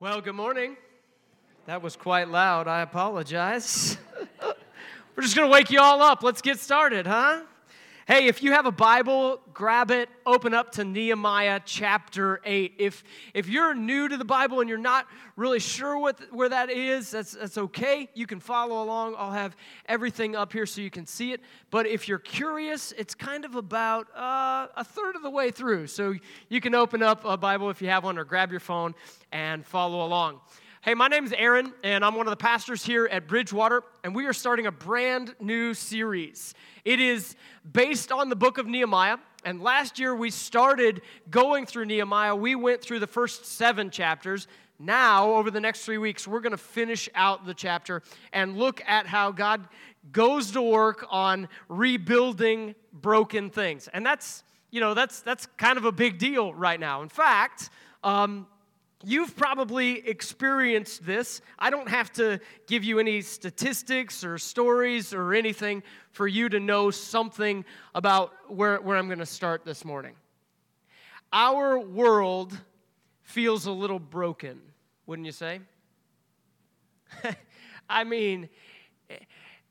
Well, good morning. That was quite loud. I apologize. We're just going to wake you all up. Let's get started, huh? Hey, if you have a Bible, grab it, open up to Nehemiah chapter 8. If, if you're new to the Bible and you're not really sure what, where that is, that's, that's okay. You can follow along. I'll have everything up here so you can see it. But if you're curious, it's kind of about uh, a third of the way through. So you can open up a Bible if you have one or grab your phone and follow along. Hey, my name is Aaron, and I'm one of the pastors here at Bridgewater, and we are starting a brand new series. It is based on the book of Nehemiah, and last year we started going through Nehemiah. We went through the first seven chapters. Now, over the next three weeks, we're going to finish out the chapter and look at how God goes to work on rebuilding broken things. And that's, you know, that's, that's kind of a big deal right now. In fact, um, You've probably experienced this. I don't have to give you any statistics or stories or anything for you to know something about where, where I'm going to start this morning. Our world feels a little broken, wouldn't you say? I mean,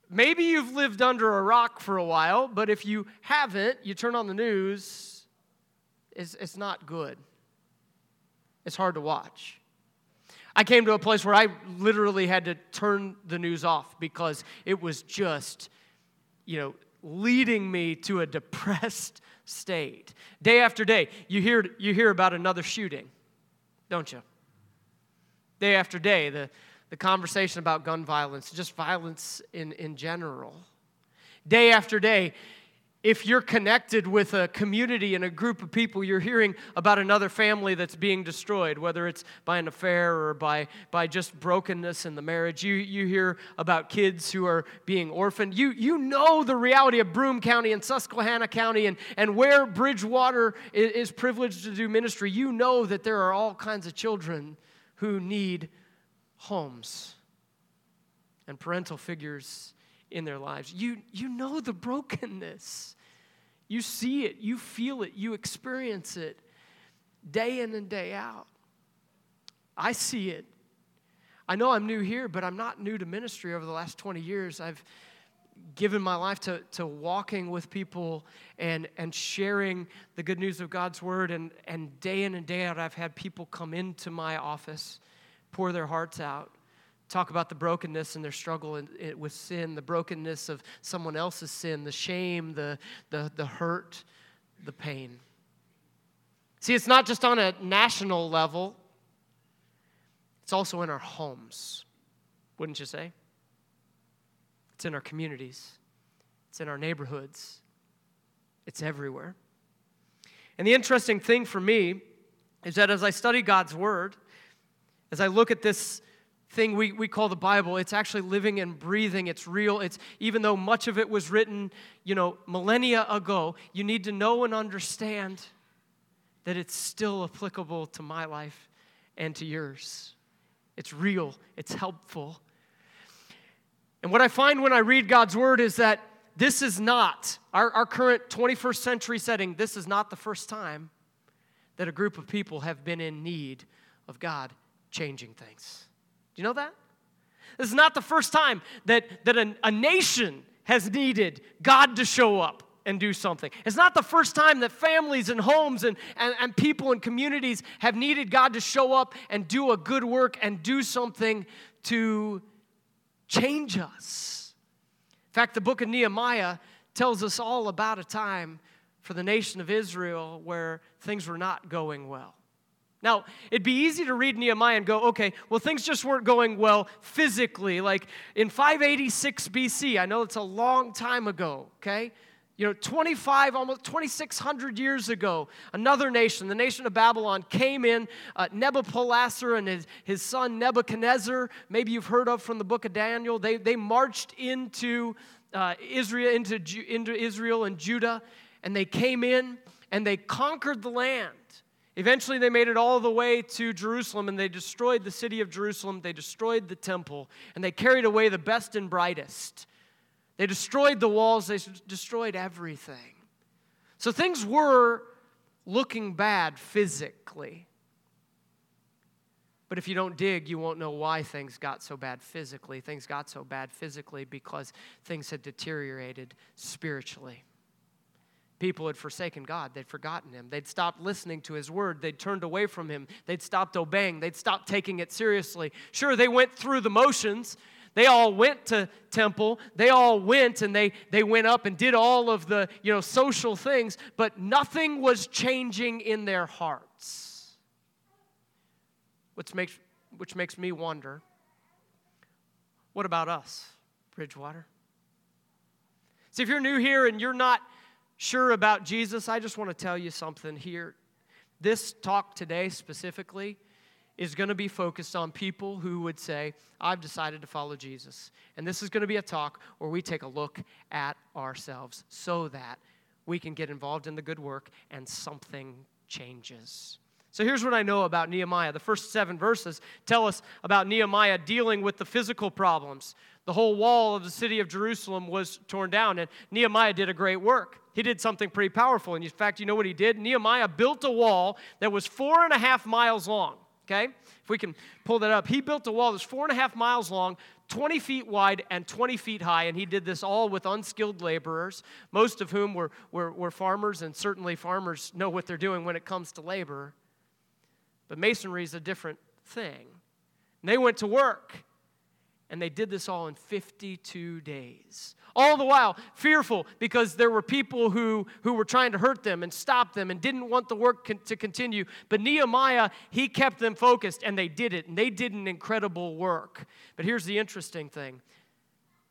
maybe you've lived under a rock for a while, but if you haven't, you turn on the news, it's, it's not good it's hard to watch. I came to a place where I literally had to turn the news off because it was just, you know, leading me to a depressed state. Day after day, you hear, you hear about another shooting, don't you? Day after day, the, the conversation about gun violence, just violence in, in general. Day after day, if you're connected with a community and a group of people, you're hearing about another family that's being destroyed, whether it's by an affair or by, by just brokenness in the marriage. You, you hear about kids who are being orphaned. You, you know the reality of Broome County and Susquehanna County and, and where Bridgewater is, is privileged to do ministry. You know that there are all kinds of children who need homes and parental figures in their lives. You, you know the brokenness. You see it, you feel it, you experience it day in and day out. I see it. I know I'm new here, but I'm not new to ministry over the last 20 years. I've given my life to, to walking with people and, and sharing the good news of God's word. And, and day in and day out, I've had people come into my office, pour their hearts out talk about the brokenness and their struggle in, in, with sin, the brokenness of someone else's sin, the shame, the, the, the hurt, the pain. See, it's not just on a national level, it's also in our homes, wouldn't you say? It's in our communities, it's in our neighborhoods, it's everywhere. And the interesting thing for me is that as I study God's Word, as I look at this thing we, we call the Bible. It's actually living and breathing. It's real. It's even though much of it was written, you know, millennia ago, you need to know and understand that it's still applicable to my life and to yours. It's real, it's helpful. And what I find when I read God's word is that this is not, our, our current 21st century setting, this is not the first time that a group of people have been in need of God changing things. Do you know that? This is not the first time that, that a, a nation has needed God to show up and do something. It's not the first time that families and homes and, and, and people and communities have needed God to show up and do a good work and do something to change us. In fact, the book of Nehemiah tells us all about a time for the nation of Israel where things were not going well. Now, it'd be easy to read Nehemiah and go, okay, well, things just weren't going well physically. Like in 586 BC, I know it's a long time ago, okay? You know, 25, almost 2,600 years ago, another nation, the nation of Babylon, came in. Uh, Nebuchadnezzar and his, his son Nebuchadnezzar, maybe you've heard of from the book of Daniel, they, they marched into uh, Israel, into, into Israel and Judah, and they came in and they conquered the land. Eventually, they made it all the way to Jerusalem and they destroyed the city of Jerusalem. They destroyed the temple and they carried away the best and brightest. They destroyed the walls, they destroyed everything. So things were looking bad physically. But if you don't dig, you won't know why things got so bad physically. Things got so bad physically because things had deteriorated spiritually. People had forsaken God. They'd forgotten Him. They'd stopped listening to His word. They'd turned away from Him. They'd stopped obeying. They'd stopped taking it seriously. Sure, they went through the motions. They all went to temple. They all went and they, they went up and did all of the you know, social things, but nothing was changing in their hearts. Which makes, which makes me wonder what about us, Bridgewater? See, if you're new here and you're not sure about Jesus, I just want to tell you something here. This talk today specifically is going to be focused on people who would say, I've decided to follow Jesus. And this is going to be a talk where we take a look at ourselves so that we can get involved in the good work and something changes. So here's what I know about Nehemiah. The first seven verses tell us about Nehemiah dealing with the physical problems. The whole wall of the city of Jerusalem was torn down, and Nehemiah did a great work. He did something pretty powerful. And in fact, you know what he did? Nehemiah built a wall that was four and a half miles long. Okay? If we can pull that up, he built a wall that's four and a half miles long, 20 feet wide, and 20 feet high, and he did this all with unskilled laborers, most of whom were, were, were farmers, and certainly farmers know what they're doing when it comes to labor. But masonry is a different thing. And they went to work, and they did this all in 52 days. All the while fearful because there were people who, who were trying to hurt them and stop them and didn't want the work con- to continue. But Nehemiah, he kept them focused and they did it. And they did an incredible work. But here's the interesting thing.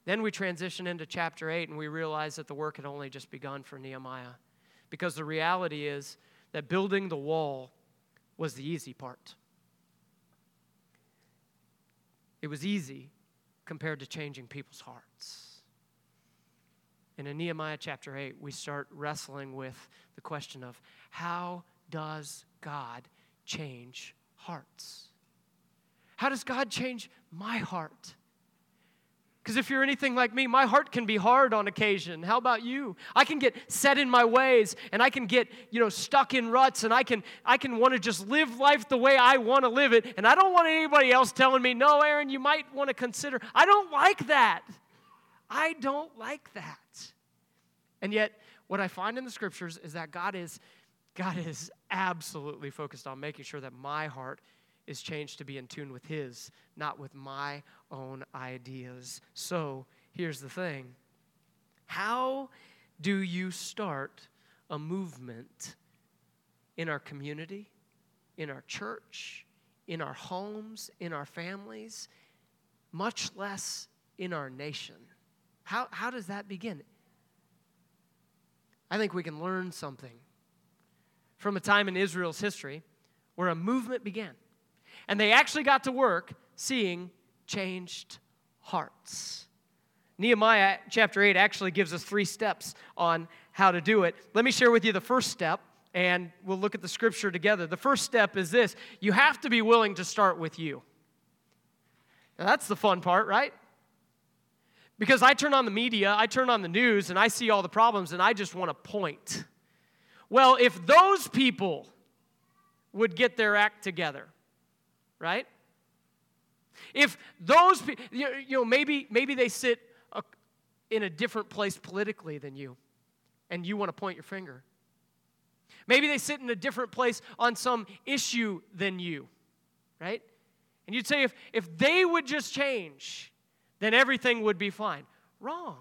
Then we transition into chapter 8 and we realize that the work had only just begun for Nehemiah. Because the reality is that building the wall was the easy part. It was easy compared to changing people's hearts. And in Nehemiah chapter 8, we start wrestling with the question of how does God change hearts? How does God change my heart? Because if you're anything like me, my heart can be hard on occasion. How about you? I can get set in my ways and I can get, you know, stuck in ruts and I can I can want to just live life the way I want to live it and I don't want anybody else telling me, "No, Aaron, you might want to consider." I don't like that. I don't like that. And yet, what I find in the scriptures is that God is, God is absolutely focused on making sure that my heart is changed to be in tune with His, not with my own ideas. So here's the thing How do you start a movement in our community, in our church, in our homes, in our families, much less in our nation? How, how does that begin? I think we can learn something from a time in Israel's history where a movement began. And they actually got to work seeing changed hearts. Nehemiah chapter 8 actually gives us three steps on how to do it. Let me share with you the first step, and we'll look at the scripture together. The first step is this you have to be willing to start with you. Now, that's the fun part, right? Because I turn on the media, I turn on the news, and I see all the problems, and I just want to point. Well, if those people would get their act together, right? If those people, you know, maybe, maybe they sit in a different place politically than you, and you want to point your finger. Maybe they sit in a different place on some issue than you, right? And you'd say, if, if they would just change, then everything would be fine. Wrong.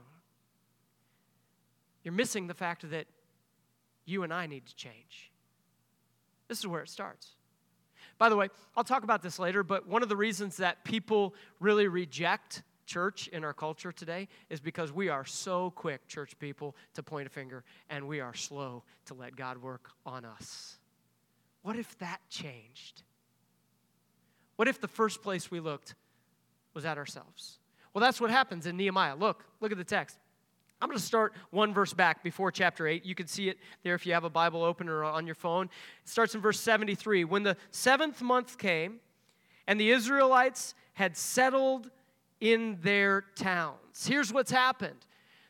You're missing the fact that you and I need to change. This is where it starts. By the way, I'll talk about this later, but one of the reasons that people really reject church in our culture today is because we are so quick, church people, to point a finger, and we are slow to let God work on us. What if that changed? What if the first place we looked was at ourselves? Well, that's what happens in Nehemiah. Look, look at the text. I'm going to start one verse back before chapter 8. You can see it there if you have a Bible open or on your phone. It starts in verse 73. When the seventh month came and the Israelites had settled in their towns. Here's what's happened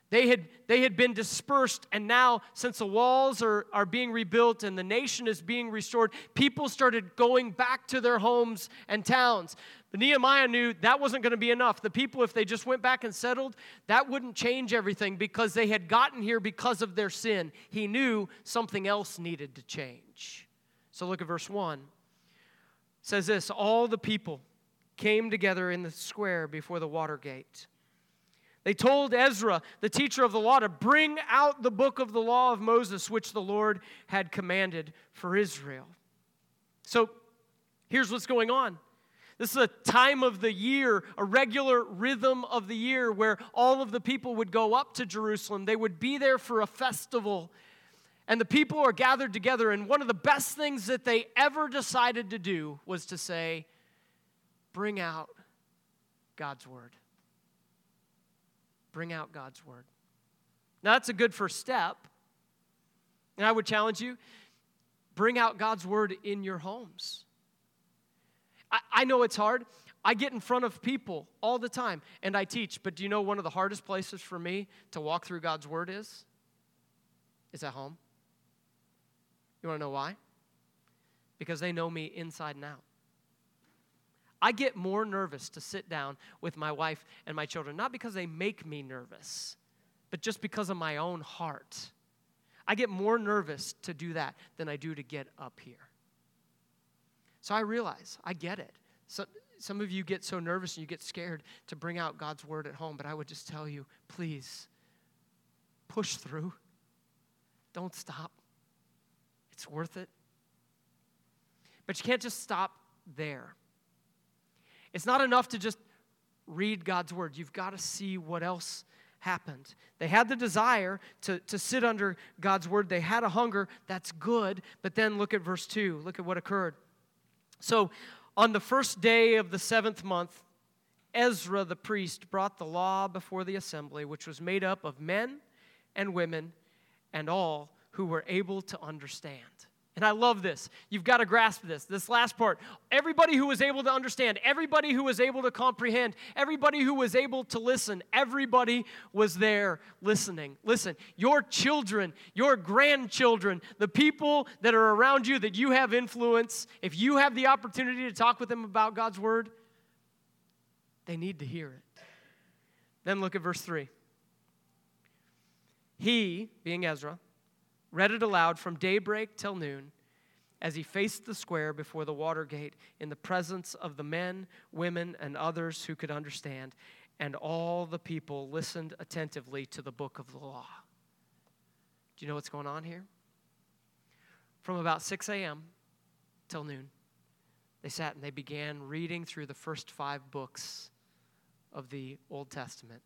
They had, they had been dispersed, and now, since the walls are, are being rebuilt and the nation is being restored, people started going back to their homes and towns. But Nehemiah knew that wasn't going to be enough. The people, if they just went back and settled, that wouldn't change everything because they had gotten here because of their sin. He knew something else needed to change. So look at verse 1. It says this All the people came together in the square before the water gate. They told Ezra, the teacher of the law, to bring out the book of the law of Moses, which the Lord had commanded for Israel. So here's what's going on. This is a time of the year, a regular rhythm of the year where all of the people would go up to Jerusalem. They would be there for a festival. And the people are gathered together. And one of the best things that they ever decided to do was to say, Bring out God's word bring out God's word. Now, that's a good first step. And I would challenge you bring out God's word in your homes. I, I know it's hard. I get in front of people all the time and I teach, but do you know one of the hardest places for me to walk through God's word is? Is at home. You want to know why? Because they know me inside and out. I get more nervous to sit down with my wife and my children, not because they make me nervous, but just because of my own heart. I get more nervous to do that than I do to get up here. So I realize, I get it. So, some of you get so nervous and you get scared to bring out God's word at home, but I would just tell you please push through. Don't stop. It's worth it. But you can't just stop there. It's not enough to just read God's word, you've got to see what else happened. They had the desire to, to sit under God's word, they had a hunger. That's good. But then look at verse 2. Look at what occurred. So, on the first day of the seventh month, Ezra the priest brought the law before the assembly, which was made up of men and women and all who were able to understand. And I love this. You've got to grasp this. This last part. Everybody who was able to understand, everybody who was able to comprehend, everybody who was able to listen, everybody was there listening. Listen, your children, your grandchildren, the people that are around you that you have influence, if you have the opportunity to talk with them about God's word, they need to hear it. Then look at verse 3. He, being Ezra, read it aloud from daybreak till noon as he faced the square before the water gate in the presence of the men, women, and others who could understand. And all the people listened attentively to the book of the law. Do you know what's going on here? From about 6 a.m. till noon, they sat and they began reading through the first five books of the Old Testament.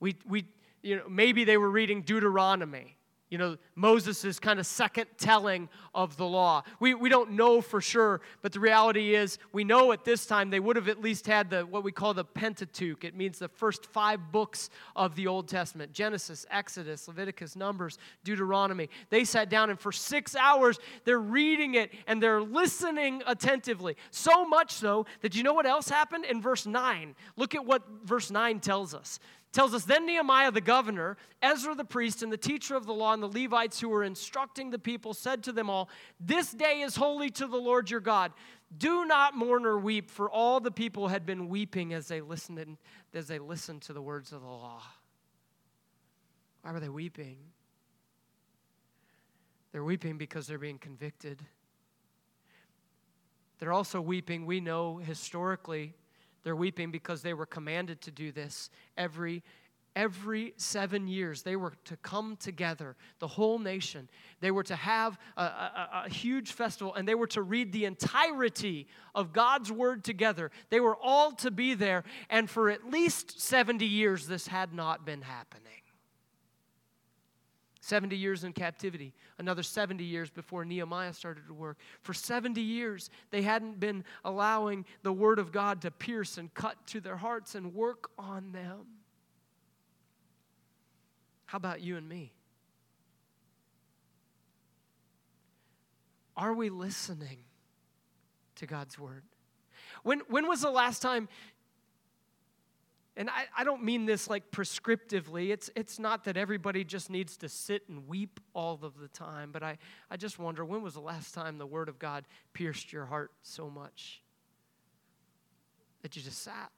We, we, you know, maybe they were reading Deuteronomy you know, Moses' kind of second telling of the law. We, we don't know for sure, but the reality is we know at this time they would have at least had the what we call the Pentateuch. It means the first five books of the Old Testament Genesis, Exodus, Leviticus, Numbers, Deuteronomy. They sat down and for six hours they're reading it and they're listening attentively. So much so that you know what else happened in verse 9? Look at what verse 9 tells us tells us then Nehemiah the governor, Ezra the priest, and the teacher of the law, and the Levites who were instructing the people said to them all, This day is holy to the Lord your God. Do not mourn or weep, for all the people had been weeping as they listened, as they listened to the words of the law. Why were they weeping? They're weeping because they're being convicted. They're also weeping, we know historically, they're weeping because they were commanded to do this every every seven years. They were to come together the whole nation. They were to have a, a, a, huge festival and they were to read the entirety of god's word together. They were all to be there and for at least 70 years this had not been happening 70 years in captivity, another 70 years before Nehemiah started to work. For 70 years, they hadn't been allowing the Word of God to pierce and cut to their hearts and work on them. How about you and me? Are we listening to God's Word? When, when was the last time and I, I don't mean this like prescriptively. It's, it's not that everybody just needs to sit and weep all of the time, but I, I just wonder when was the last time the Word of God pierced your heart so much that you just sat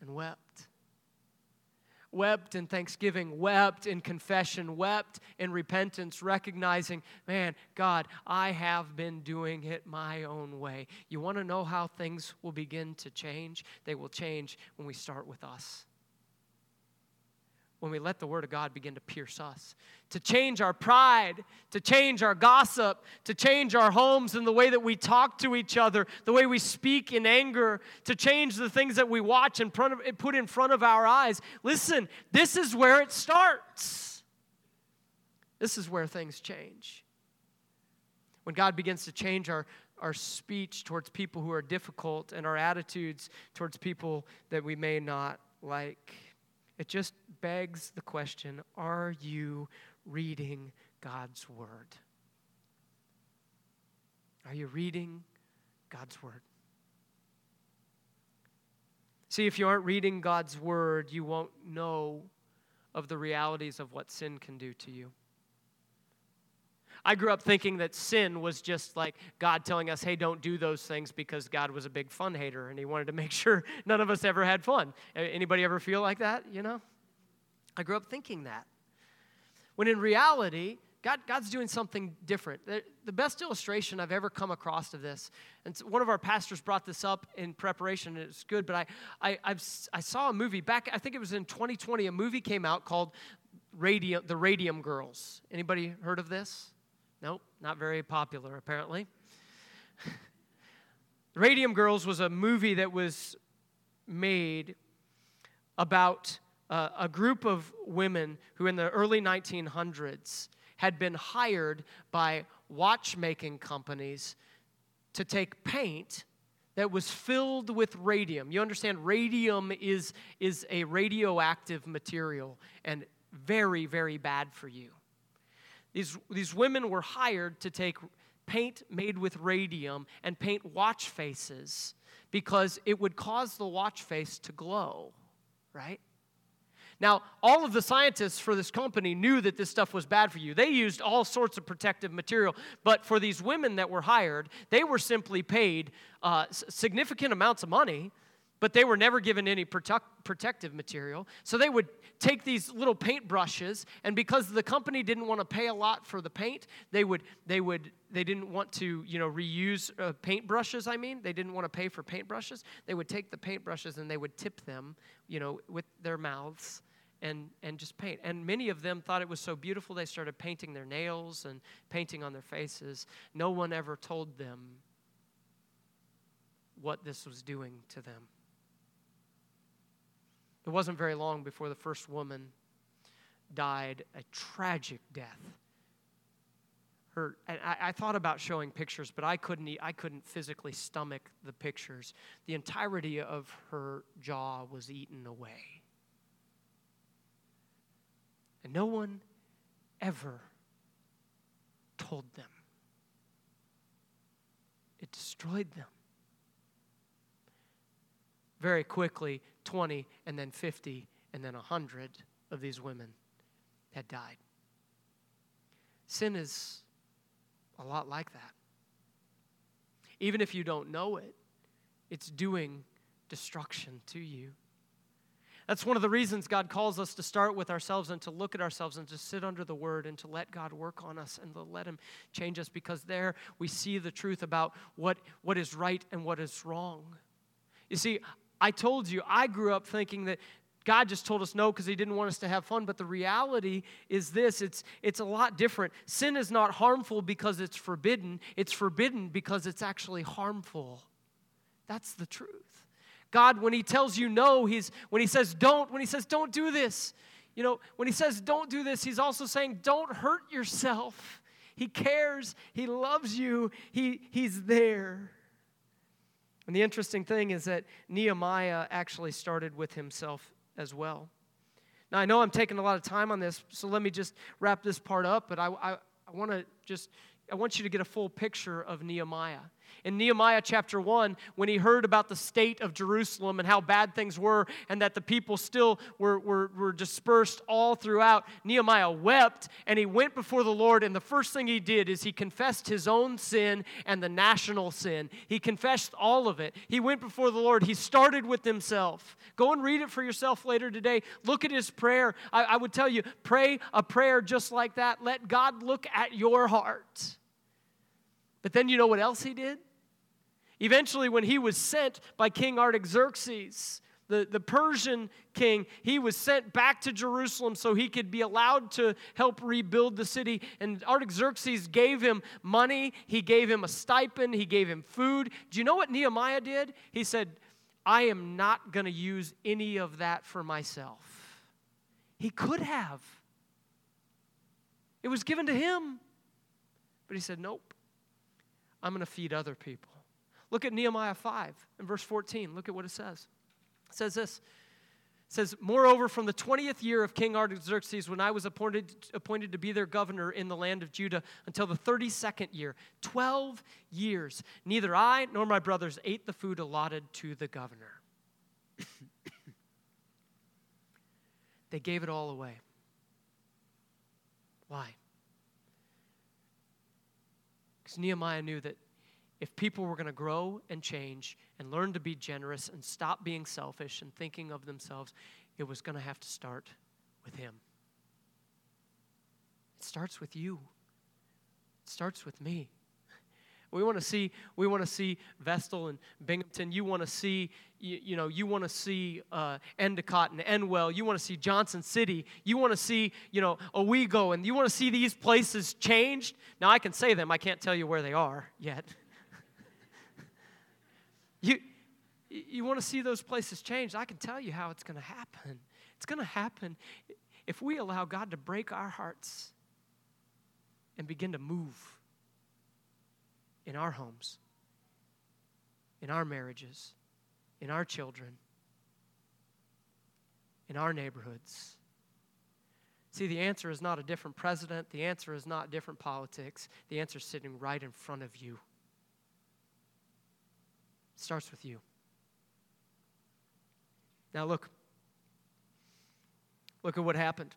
and wept? Wept in thanksgiving, wept in confession, wept in repentance, recognizing, man, God, I have been doing it my own way. You want to know how things will begin to change? They will change when we start with us when we let the Word of God begin to pierce us, to change our pride, to change our gossip, to change our homes and the way that we talk to each other, the way we speak in anger, to change the things that we watch and put in front of our eyes. Listen, this is where it starts. This is where things change. When God begins to change our, our speech towards people who are difficult and our attitudes towards people that we may not like. It just begs the question are you reading God's Word? Are you reading God's Word? See, if you aren't reading God's Word, you won't know of the realities of what sin can do to you. I grew up thinking that sin was just like God telling us, hey, don't do those things because God was a big fun hater and he wanted to make sure none of us ever had fun. Anybody ever feel like that, you know? I grew up thinking that. When in reality, God, God's doing something different. The, best illustration I've ever come across of this, and one of our pastors brought this up in preparation, and it's good, but I, I, I've, I saw a movie back, I think it was in 2020, a movie came out called Radium, The Radium Girls. Anybody heard of this? Nope, not very popular apparently. Radium Girls was a movie that was made about uh, a group of women who, in the early 1900s, had been hired by watchmaking companies to take paint that was filled with radium. You understand, radium is, is a radioactive material and very, very bad for you. These, these women were hired to take paint made with radium and paint watch faces because it would cause the watch face to glow, right? Now, all of the scientists for this company knew that this stuff was bad for you. They used all sorts of protective material, but for these women that were hired, they were simply paid uh, significant amounts of money but they were never given any protect, protective material. So they would take these little paint brushes, and because the company didn't want to pay a lot for the paint, they would they would they didn't want to you know reuse uh, paint brushes. I mean, they didn't want to pay for paint brushes. They would take the paint brushes and they would tip them, you know, with their mouths, and, and just paint. And many of them thought it was so beautiful they started painting their nails and painting on their faces. No one ever told them what this was doing to them. It wasn't very long before the first woman died a tragic death. Her, and I, I thought about showing pictures, but I couldn't, I couldn't physically stomach the pictures. The entirety of her jaw was eaten away. And no one ever told them. It destroyed them. Very quickly, 20 and then 50 and then 100 of these women had died. Sin is a lot like that. Even if you don't know it, it's doing destruction to you. That's one of the reasons God calls us to start with ourselves and to look at ourselves and to sit under the Word and to let God work on us and to let Him change us because there we see the truth about what, what is right and what is wrong. You see, I told you, I grew up thinking that God just told us no because He didn't want us to have fun. But the reality is this it's, it's a lot different. Sin is not harmful because it's forbidden, it's forbidden because it's actually harmful. That's the truth. God, when He tells you no, He's when He says don't, when He says don't do this, you know, when He says don't do this, He's also saying don't hurt yourself. He cares, He loves you, he, He's there. And the interesting thing is that Nehemiah actually started with himself as well. Now, I know I'm taking a lot of time on this, so let me just wrap this part up, but I, I, I want to just I want you to get a full picture of Nehemiah. In Nehemiah chapter 1, when he heard about the state of Jerusalem and how bad things were, and that the people still were, were, were dispersed all throughout, Nehemiah wept and he went before the Lord. And the first thing he did is he confessed his own sin and the national sin. He confessed all of it. He went before the Lord. He started with himself. Go and read it for yourself later today. Look at his prayer. I, I would tell you, pray a prayer just like that. Let God look at your heart. But then you know what else he did? Eventually, when he was sent by King Artaxerxes, the, the Persian king, he was sent back to Jerusalem so he could be allowed to help rebuild the city. And Artaxerxes gave him money, he gave him a stipend, he gave him food. Do you know what Nehemiah did? He said, I am not going to use any of that for myself. He could have, it was given to him. But he said, Nope, I'm going to feed other people. Look at Nehemiah 5 and verse 14. Look at what it says. It says this. It says, Moreover, from the 20th year of King Artaxerxes, when I was appointed, appointed to be their governor in the land of Judah, until the 32nd year, 12 years, neither I nor my brothers ate the food allotted to the governor. they gave it all away. Why? Because Nehemiah knew that if people were going to grow and change and learn to be generous and stop being selfish and thinking of themselves, it was going to have to start with Him. It starts with you, it starts with me. We want to see, we want to see Vestal and Binghamton. You want to see, you, you, know, you want to see uh, Endicott and Endwell. You want to see Johnson City. You want to see, you know, Owego, and you want to see these places changed. Now I can say them. I can't tell you where they are yet. You, you want to see those places change? I can tell you how it's going to happen. It's going to happen if we allow God to break our hearts and begin to move in our homes, in our marriages, in our children, in our neighborhoods. See, the answer is not a different president. The answer is not different politics. The answer is sitting right in front of you. Starts with you. Now, look. Look at what happened.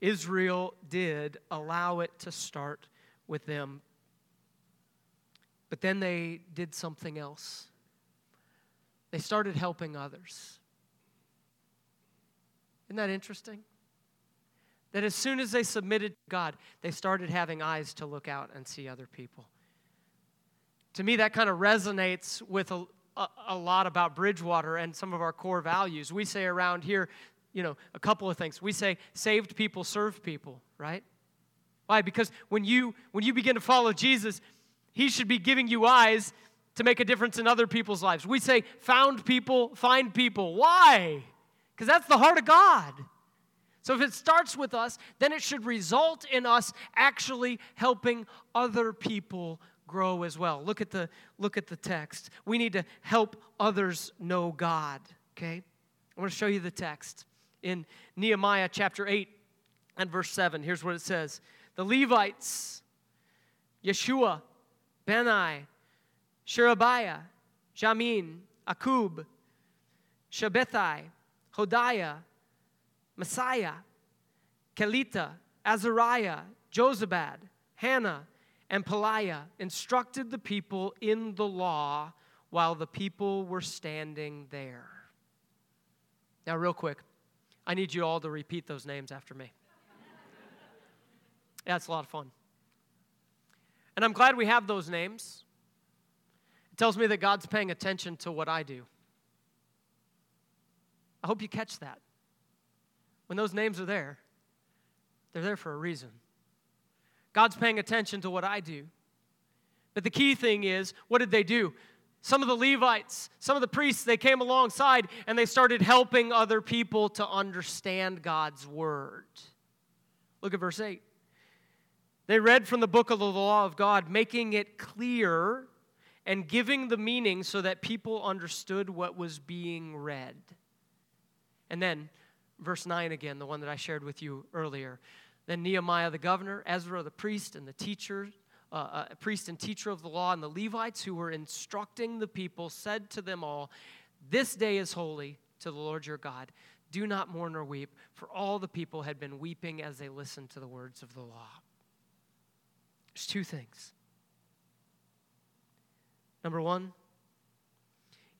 Israel did allow it to start with them. But then they did something else. They started helping others. Isn't that interesting? That as soon as they submitted to God, they started having eyes to look out and see other people to me, that kind of resonates with a, a, a, lot about Bridgewater and some of our core values. We say around here, you know, a couple of things. We say saved people serve people, right? Why? Because when you when you begin to follow Jesus, he should be giving you eyes to make a difference in other people's lives. We say found people, find people. Why? Because that's the heart of God. So if it starts with us, then it should result in us actually helping other people grow as well. Look at the look at the text. We need to help others know God, okay? I want to show you the text in Nehemiah chapter 8 and verse 7. Here's what it says. The Levites, Yeshua, Benai, Sherebiah, Jamin, Akkub, Shabbethai, Hodiah, Maaseiah, Kelita, Azariah, Jozabad, Hannah, and Pelaiah instructed the people in the law while the people were standing there. Now, real quick, I need you all to repeat those names after me. yeah, it's a lot of fun. And I'm glad we have those names. It tells me that God's paying attention to what I do. I hope you catch that. When those names are there, they're there for a reason. God's paying attention to what I do. But the key thing is, what did they do? Some of the Levites, some of the priests, they came alongside and they started helping other people to understand God's word. Look at verse 8. They read from the book of the law of God, making it clear and giving the meaning so that people understood what was being read. And then, verse 9 again, the one that I shared with you earlier. Then Nehemiah the governor, Ezra the priest, and the teacher, uh, a priest and teacher of the law, and the Levites who were instructing the people said to them all, This day is holy to the Lord your God. Do not mourn or weep, for all the people had been weeping as they listened to the words of the law. There's two things. Number one,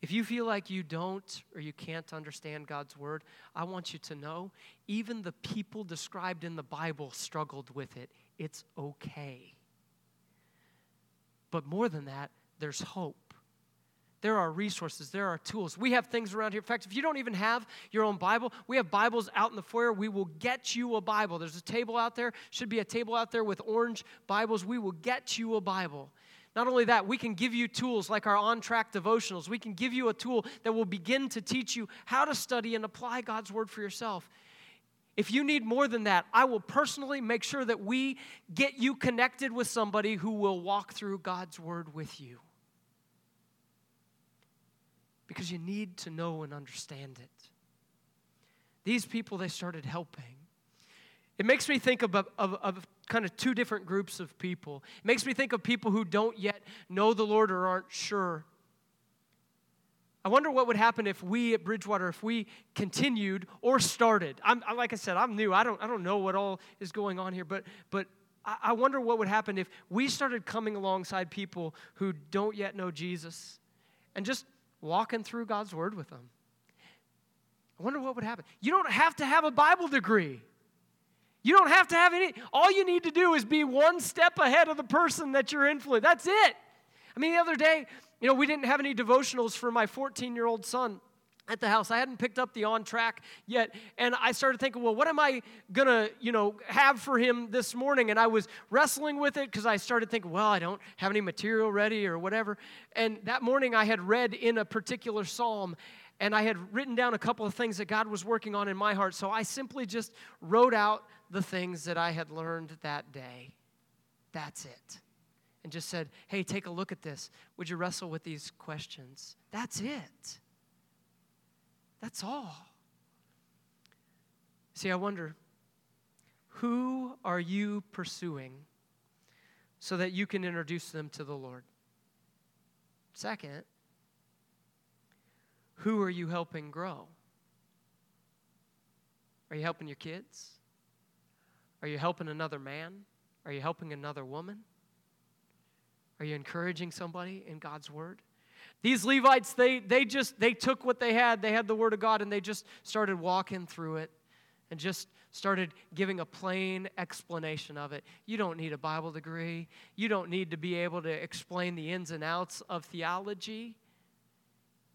if you feel like you don't or you can't understand God's word, I want you to know even the people described in the Bible struggled with it. It's okay. But more than that, there's hope. There are resources, there are tools. We have things around here. In fact, if you don't even have your own Bible, we have Bibles out in the foyer. We will get you a Bible. There's a table out there, should be a table out there with orange Bibles. We will get you a Bible. Not only that, we can give you tools like our on track devotionals. We can give you a tool that will begin to teach you how to study and apply God's word for yourself. If you need more than that, I will personally make sure that we get you connected with somebody who will walk through God's word with you because you need to know and understand it. These people, they started helping. It makes me think of, of, of, kind of two different groups of people. It makes me think of people who don't yet know the Lord or aren't sure. I wonder what would happen if we at Bridgewater, if we continued or started. I'm, like I said, I'm new. I don't, I don't know what all is going on here, but, but I, I wonder what would happen if we started coming alongside people who don't yet know Jesus and just walking through God's Word with them. I wonder what would happen. You don't have to have a Bible degree. You don't have to have any. All you need to do is be one step ahead of the person that you're influencing. That's it. I mean, the other day, you know, we didn't have any devotionals for my 14 year old son at the house. I hadn't picked up the on track yet. And I started thinking, well, what am I going to, you know, have for him this morning? And I was wrestling with it because I started thinking, well, I don't have any material ready or whatever. And that morning I had read in a particular psalm and I had written down a couple of things that God was working on in my heart. So I simply just wrote out the things that I had learned that day. That's it. And just said, hey, take a look at this. Would you wrestle with these questions? That's it. That's all. See, I wonder who are you pursuing so that you can introduce them to the Lord? Second, who are you helping grow? Are you helping your kids? Are you helping another man? Are you helping another woman? Are you encouraging somebody in God's word? These Levites, they, they just, they took what they had. They had the Word of God and they just started walking through it and just started giving a plain explanation of it. You don't need a Bible degree. You don't need to be able to explain the ins and outs of theology.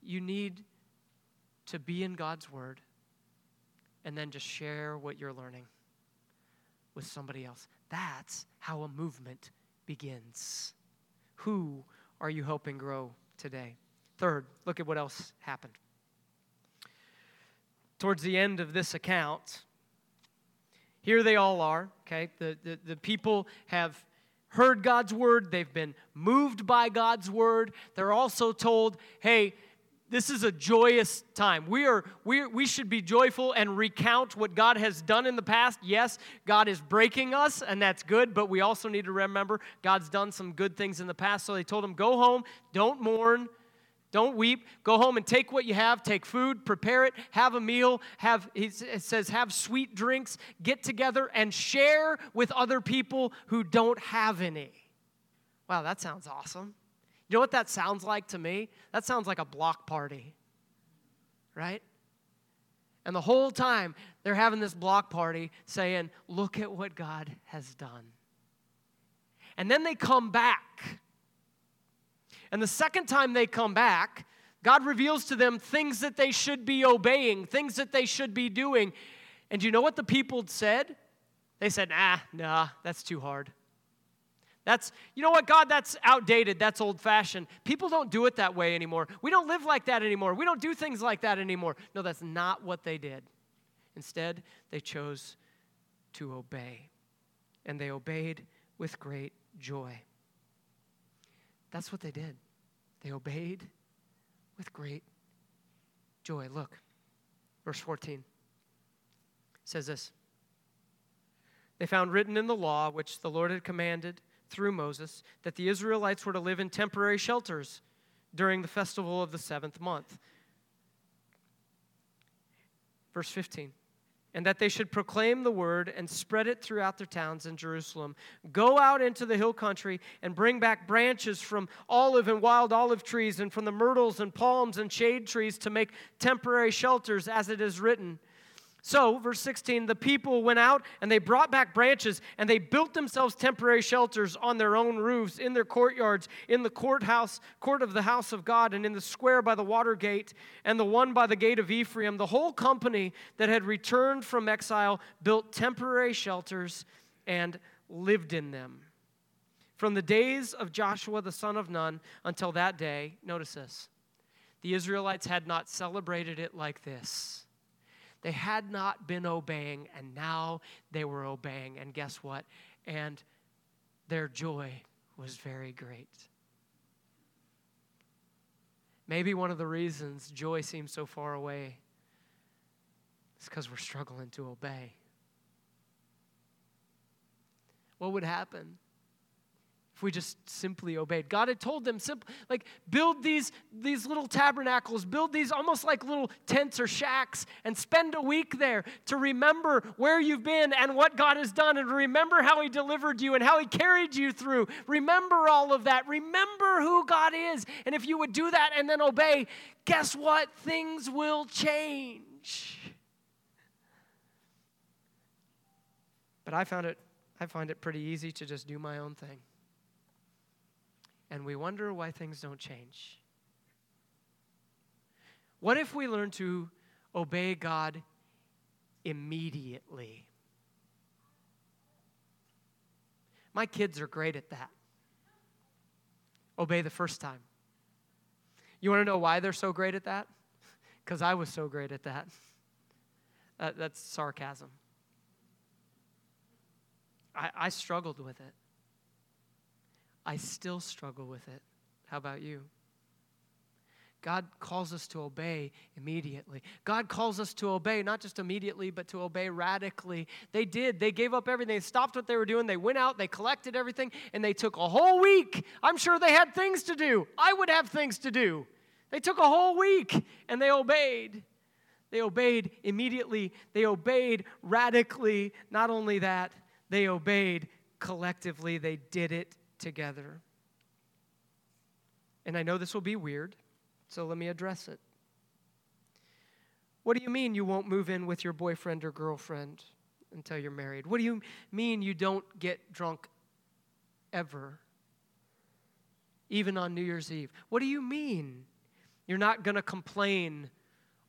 You need to be in God's Word and then just share what you're learning with somebody else. That's how a movement begins. Who are you helping grow today. Third, look at what else happened. Towards the end of this account, here they all are, okay? The, the, the people have heard God's word, they've been moved by God's word. They're also told, hey, this is a joyous time. We, are, we, we should be joyful and recount what God has done in the past. Yes, God is breaking us, and that's good, but we also need to remember God's done some good things in the past. So they told him, Go home, don't mourn, don't weep. Go home and take what you have, take food, prepare it, have a meal, have it says have sweet drinks, get together and share with other people who don't have any. Wow, that sounds awesome. You know what that sounds like to me? That sounds like a block party, right? And the whole time they're having this block party saying, Look at what God has done. And then they come back. And the second time they come back, God reveals to them things that they should be obeying, things that they should be doing. And do you know what the people said? They said, Nah, nah, that's too hard. That's, you know what, God, that's outdated. That's old fashioned. People don't do it that way anymore. We don't live like that anymore. We don't do things like that anymore. No, that's not what they did. Instead, they chose to obey. And they obeyed with great joy. That's what they did. They obeyed with great joy. Look, verse 14 says this They found written in the law, which the Lord had commanded through Moses that the Israelites were to live in temporary shelters during the festival of the seventh month. Verse 15 and that they should proclaim the word and spread it throughout their towns in Jerusalem. Go out into the hill country and bring back branches from olive and wild olive trees and from the myrtles and palms and shade trees to make temporary shelters, as it is written. So, verse 16, the people went out and they brought back branches and they built themselves temporary shelters on their own roofs, in their courtyards, in the courthouse, court of the house of God, and in the square by the water gate, and the one by the gate of Ephraim. The whole company that had returned from exile built temporary shelters and lived in them. From the days of Joshua the son of Nun until that day, notice this, the Israelites had not celebrated it like this they had not been obeying, and now they were obeying. And guess what? And their joy was very great. Maybe one of the reasons joy seems so far away is because we're struggling to obey. What would happen if we just simply obeyed. God had told them simple, like build these these little tabernacles, build these almost like little tents or shacks and spend a week there to remember where you've been and what God has done and remember how he delivered you and how he carried you through. Remember all of that. Remember who God is. And if you would do that and then obey, guess what? Things will change. But I found it I find it pretty easy to just do my own thing and we wonder why things don't change. What if we learn to obey God immediately? My kids are great at that. Obey the first time. You want to know why they're so great at that? Because I was so great at that. Uh, that's sarcasm. I, I struggled with it. I still struggle with it. How about you? God calls us to obey immediately. God calls us to obey not just immediately, but to obey radically. They did. They gave up everything. They stopped what they were doing. They went out, they collected everything, and they took a whole week. I'm sure they had things to do. I would have things to do. They took a whole week and they obeyed. They obeyed immediately. They obeyed radically. Not only that, they obeyed collectively. They did it together. And I know this will be weird, so let me address it. What do you mean you won't move in with your boyfriend or girlfriend until you're married? What do you mean you don't get drunk ever, even on New Year's Eve? What do you mean you're not going to complain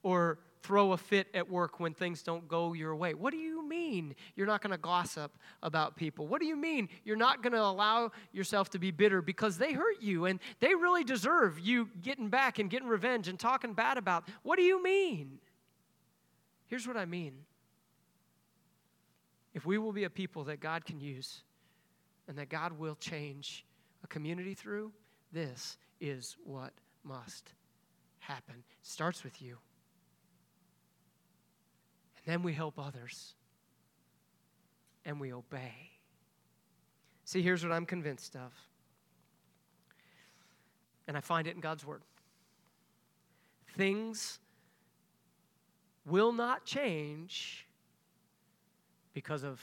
or throw a fit at work when things don't go your way? What do you mean you're not going to gossip about people? What do you mean you're not going to allow yourself to be bitter because they hurt you and they really deserve you getting back and getting revenge and talking bad about? What do you mean? Here's what I mean. If we will be a people that God can use and that God will change a community through, this is what must happen. It starts with you. And then we help others. And we obey. See, here's what I'm convinced of. And I find it in God's Word. Things will not change because of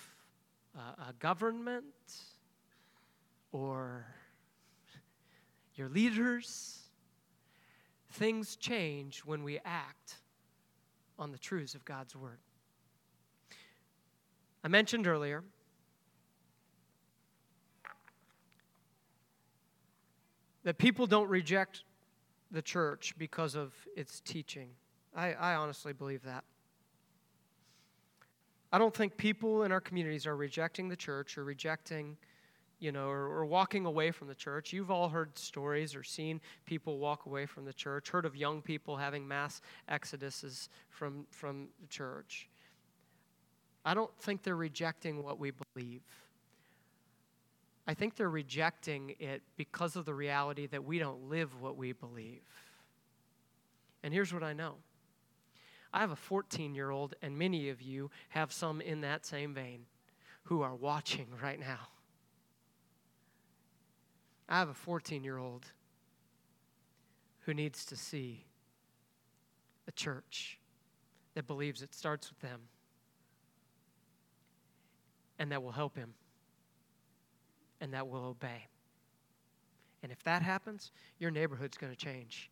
uh, a government or your leaders. Things change when we act on the truths of God's Word. I mentioned earlier that people don't reject the church because of its teaching. I, I, honestly believe that. I don't think people in our communities are rejecting the church or rejecting, you know, or, or walking away from the church. You've all heard stories or seen people walk away from the church, heard of young people having mass exoduses from, from the church. I don't think they're rejecting what we believe. I think they're rejecting it because of the reality that we don't live what we believe. And here's what I know I have a 14 year old, and many of you have some in that same vein who are watching right now. I have a 14 year old who needs to see a church that believes it starts with them and that will help him and that will obey. And if that happens, your neighborhood's going to change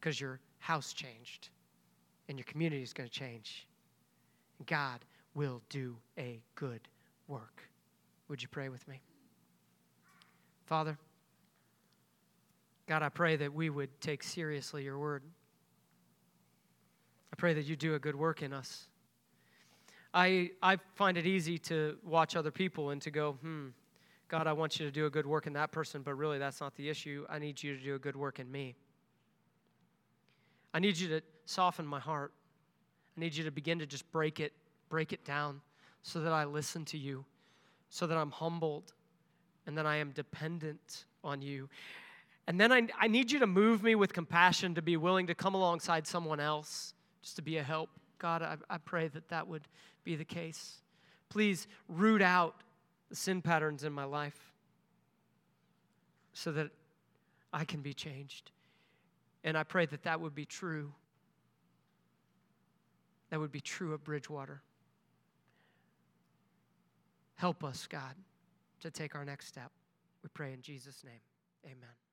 because your house changed and your community is going to change. God will do a good work. Would you pray with me? Father, God, I pray that we would take seriously your word. I pray that you do a good work in us. I, I find it easy to watch other people and to go, hmm, God, I want you to do a good work in that person, but really that's not the issue. I need you to do a good work in me. I need you to soften my heart. I need you to begin to just break it, break it down so that I listen to you, so that I'm humbled and that I am dependent on you. And then I, I need you to move me with compassion to be willing to come alongside someone else just to be a help. God, I, I pray that that would be the case. Please root out the sin patterns in my life so that I can be changed. And I pray that that would be true. That would be true of Bridgewater. Help us, God, to take our next step. We pray in Jesus' name. Amen.